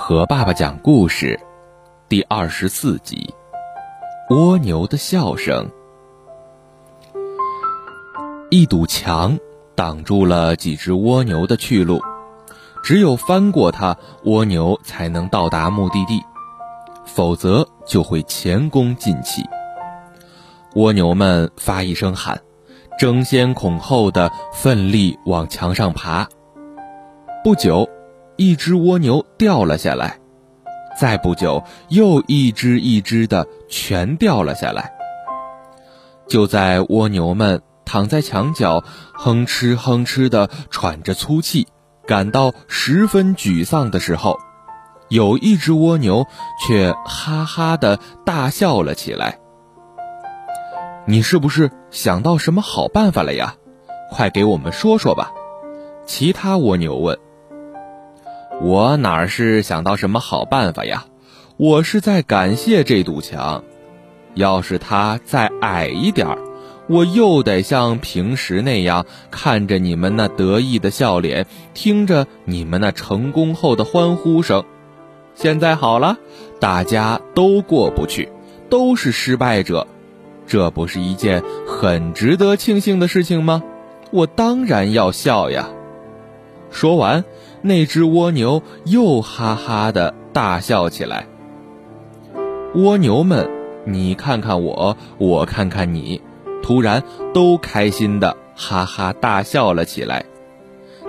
和爸爸讲故事，第二十四集：蜗牛的笑声。一堵墙挡住了几只蜗牛的去路，只有翻过它，蜗牛才能到达目的地，否则就会前功尽弃。蜗牛们发一声喊，争先恐后的奋力往墙上爬。不久。一只蜗牛掉了下来，再不久，又一只一只的全掉了下来。就在蜗牛们躺在墙角，哼哧哼哧的喘着粗气，感到十分沮丧的时候，有一只蜗牛却哈哈的大笑了起来。你是不是想到什么好办法了呀？快给我们说说吧！其他蜗牛问。我哪是想到什么好办法呀？我是在感谢这堵墙。要是它再矮一点儿，我又得像平时那样看着你们那得意的笑脸，听着你们那成功后的欢呼声。现在好了，大家都过不去，都是失败者，这不是一件很值得庆幸的事情吗？我当然要笑呀。说完。那只蜗牛又哈哈的大笑起来。蜗牛们，你看看我，我看看你，突然都开心的哈哈大笑了起来。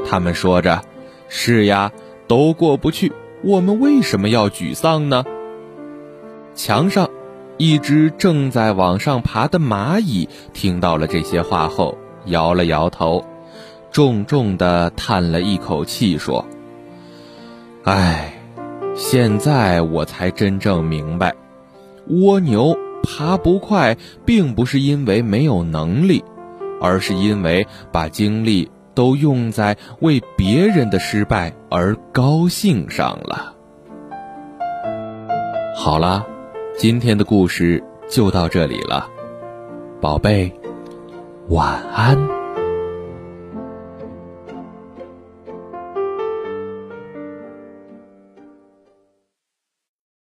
他们说着：“是呀，都过不去，我们为什么要沮丧呢？”墙上，一只正在往上爬的蚂蚁听到了这些话后，摇了摇头。重重的叹了一口气，说：“唉，现在我才真正明白，蜗牛爬不快，并不是因为没有能力，而是因为把精力都用在为别人的失败而高兴上了。”好了，今天的故事就到这里了，宝贝，晚安。